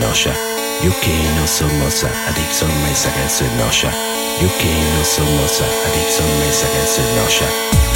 noia. You que não sou moça, adicção imensa que se noia. You que não sou moça, adicção imensa que se noia.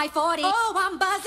my 40s. Oh, I'm buzzing.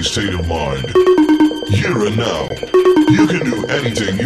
state of mind. Here and now, you can do anything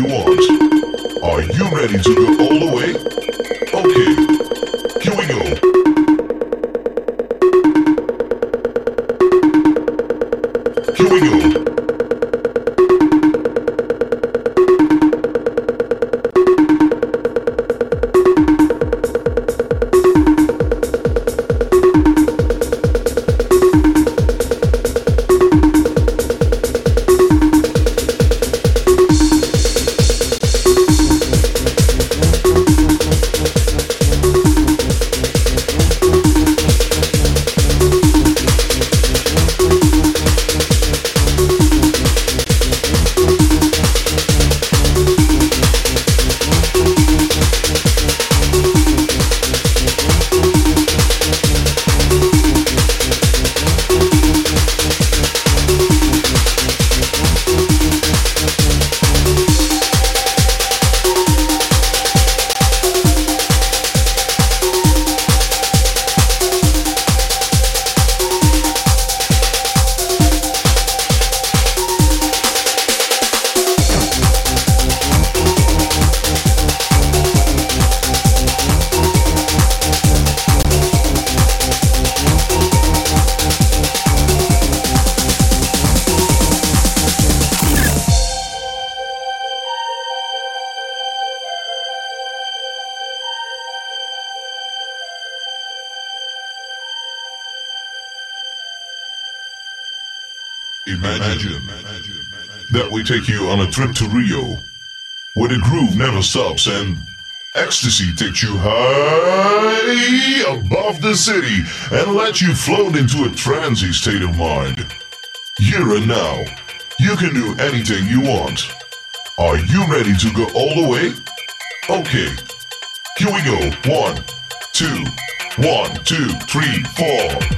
trip to Rio, where the groove never stops and ecstasy takes you high above the city and lets you float into a trancy state of mind. Here and now, you can do anything you want. Are you ready to go all the way? Okay, here we go. One, two, one, two, three, four.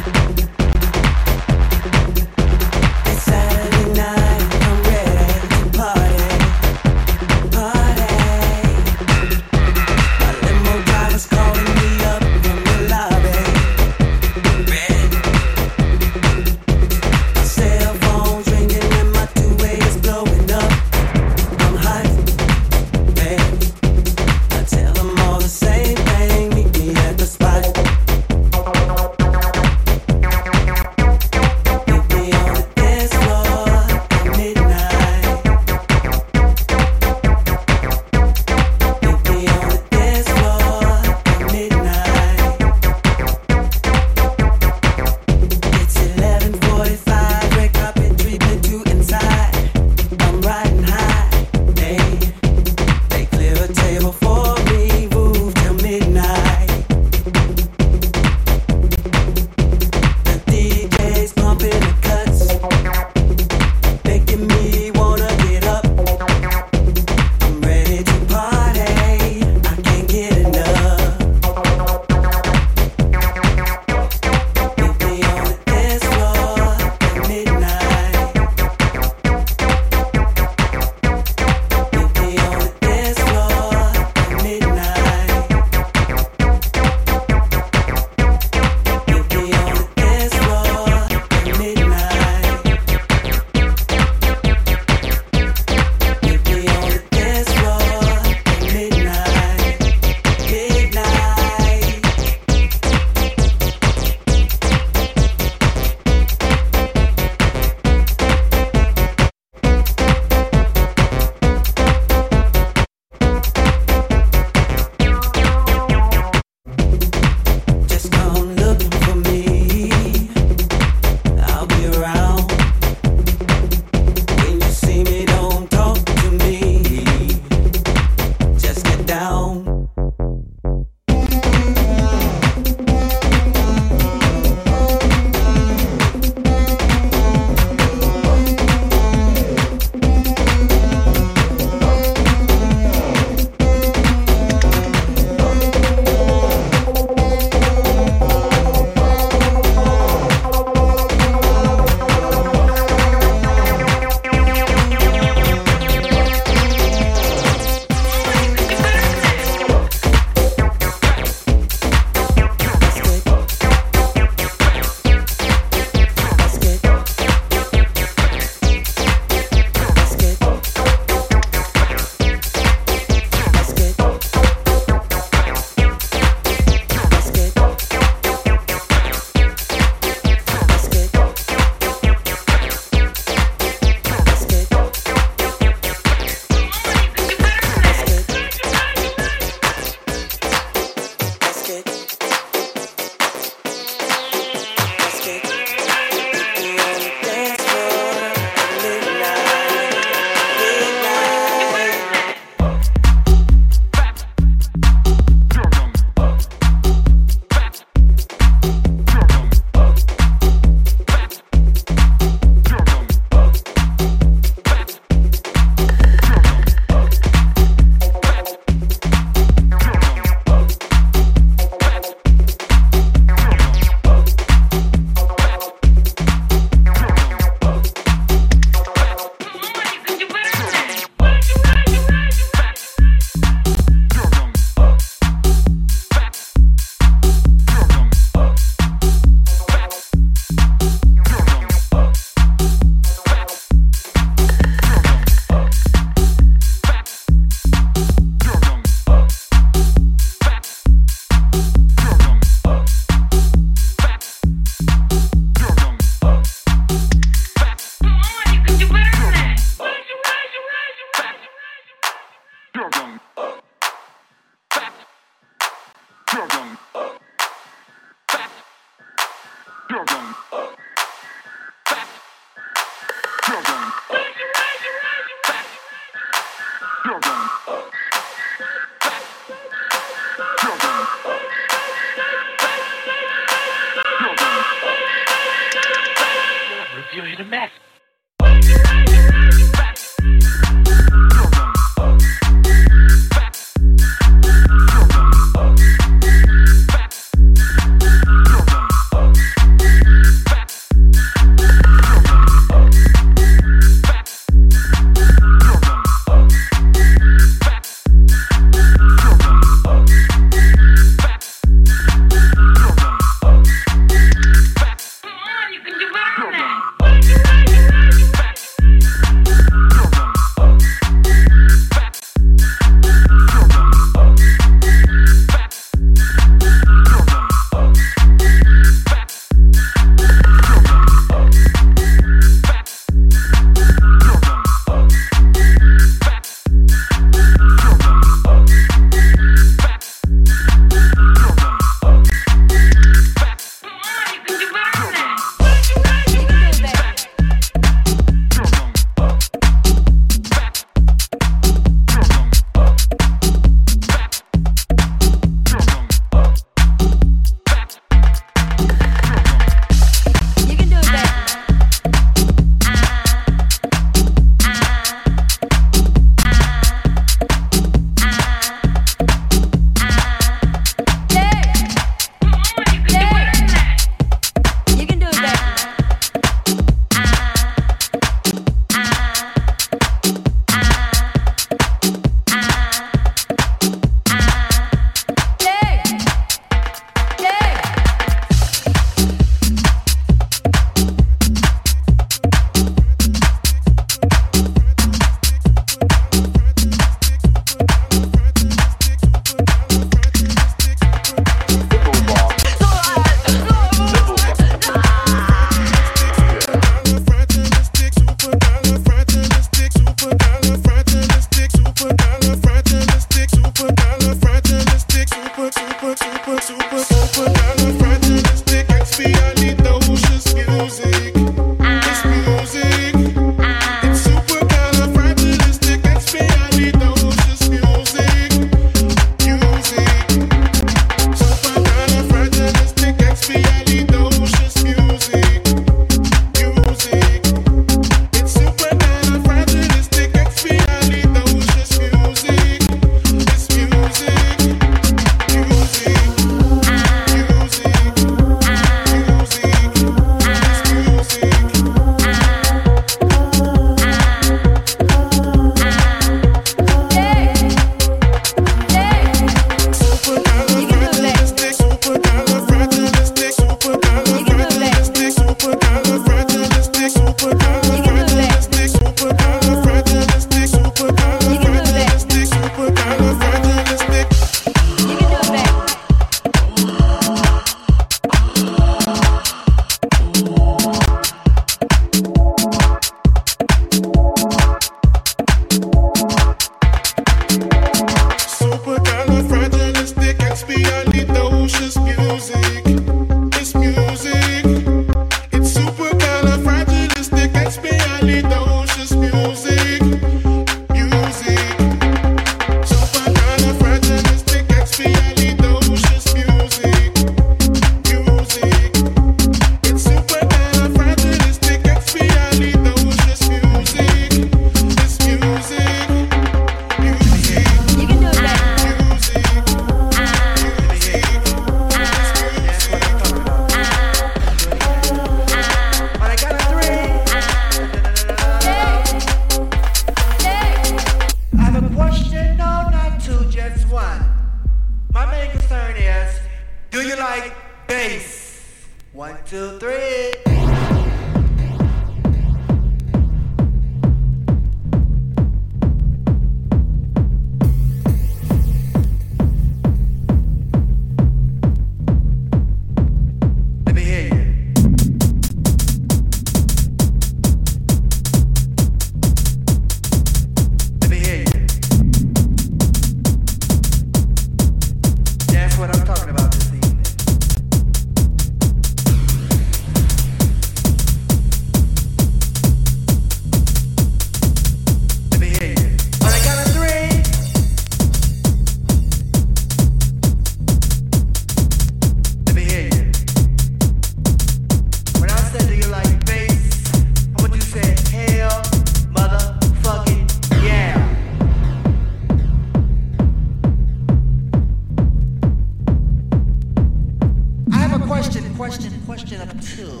question, question, question of two.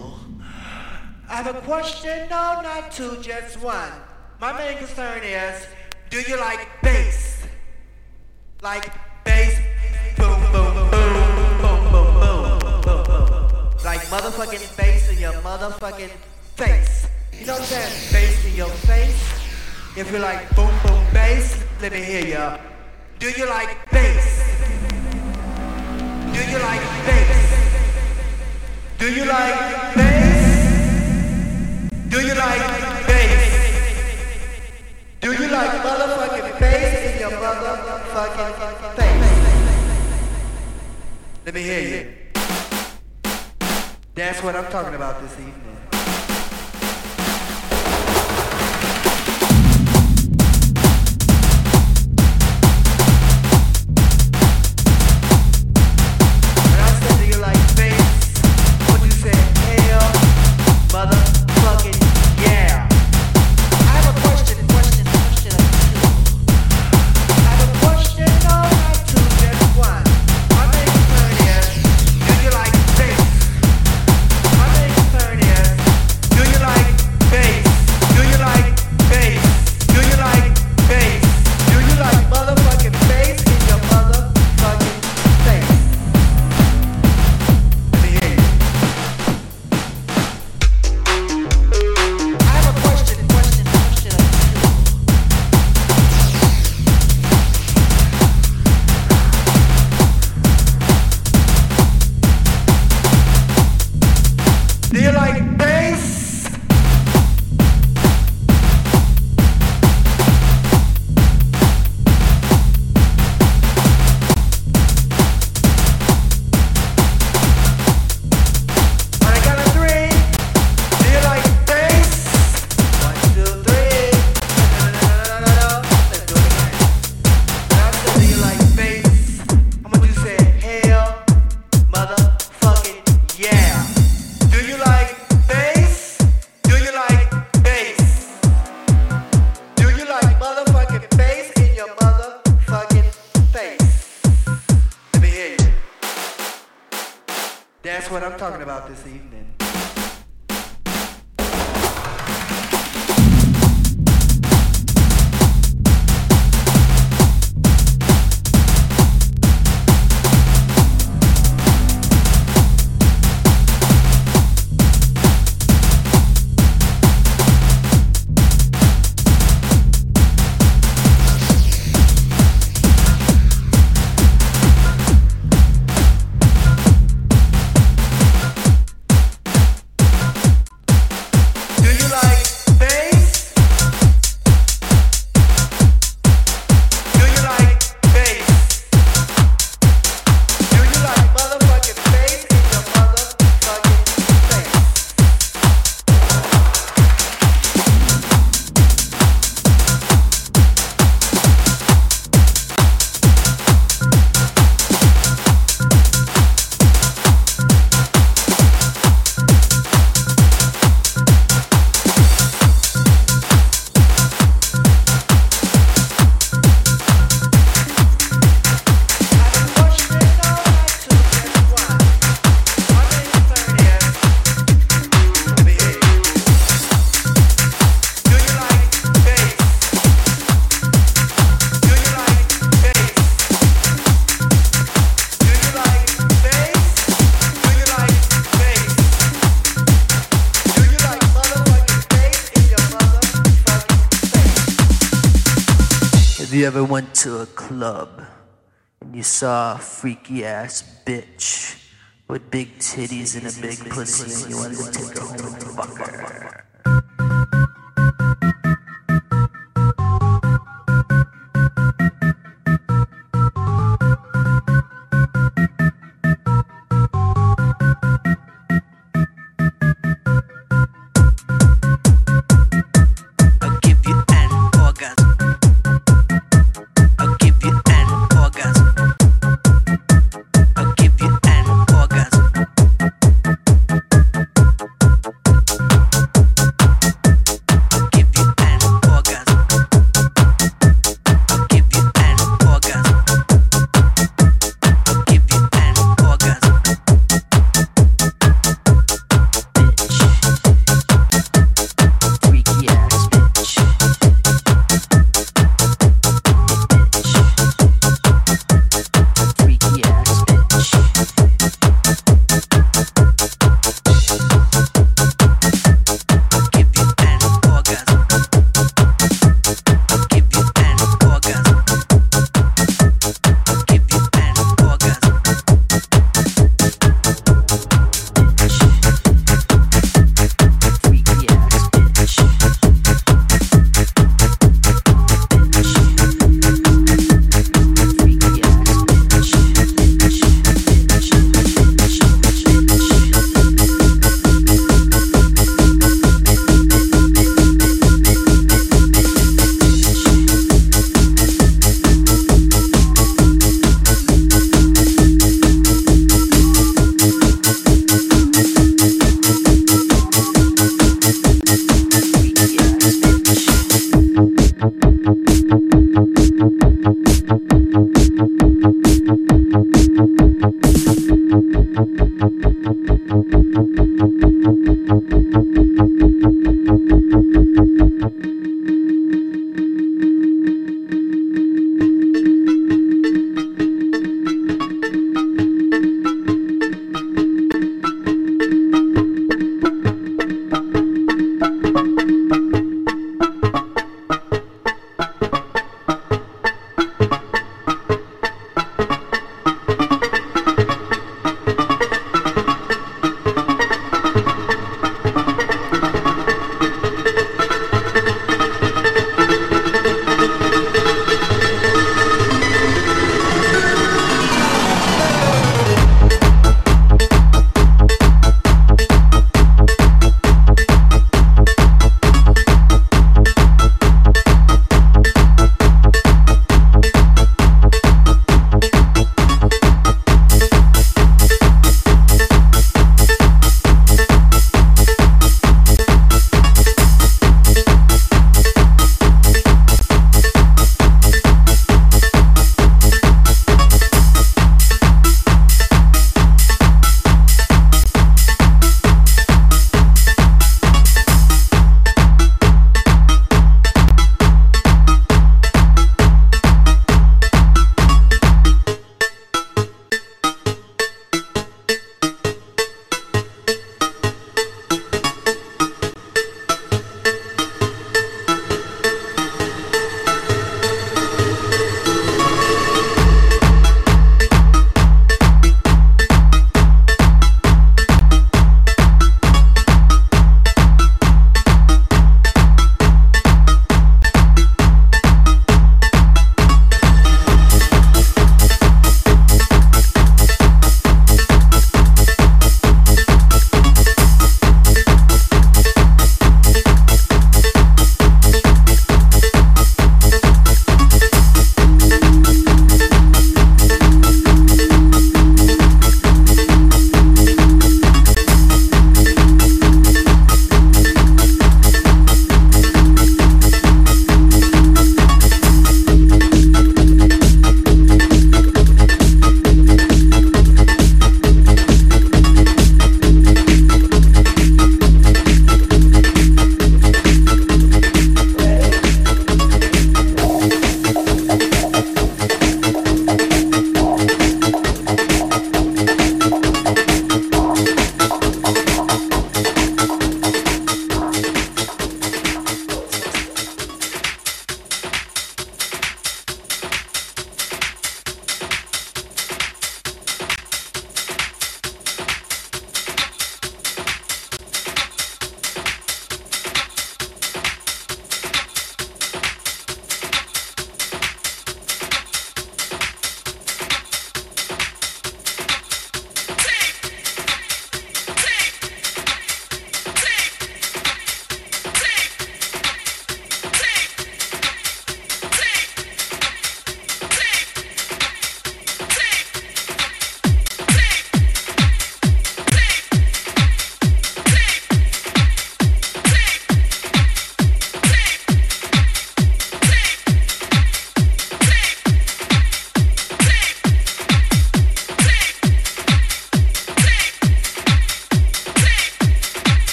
I have a question, no, not two, just one. My main concern is, do you like bass? Like bass, boom, boom, boom, boom, boom, boom, boom, boom. Like motherfucking bass in your motherfucking face. You know what I'm saying? Bass in your face. If you like boom, boom, bass, let me hear ya. Do you like bass? Do you like bass? Do you like bass? Do you like bass? Do you like motherfucking bass in your motherfucking face? Let me hear you. That's what I'm talking about this evening. Saw a freaky ass bitch with big titties and a big pussy and you wanted to take her home and fuck her.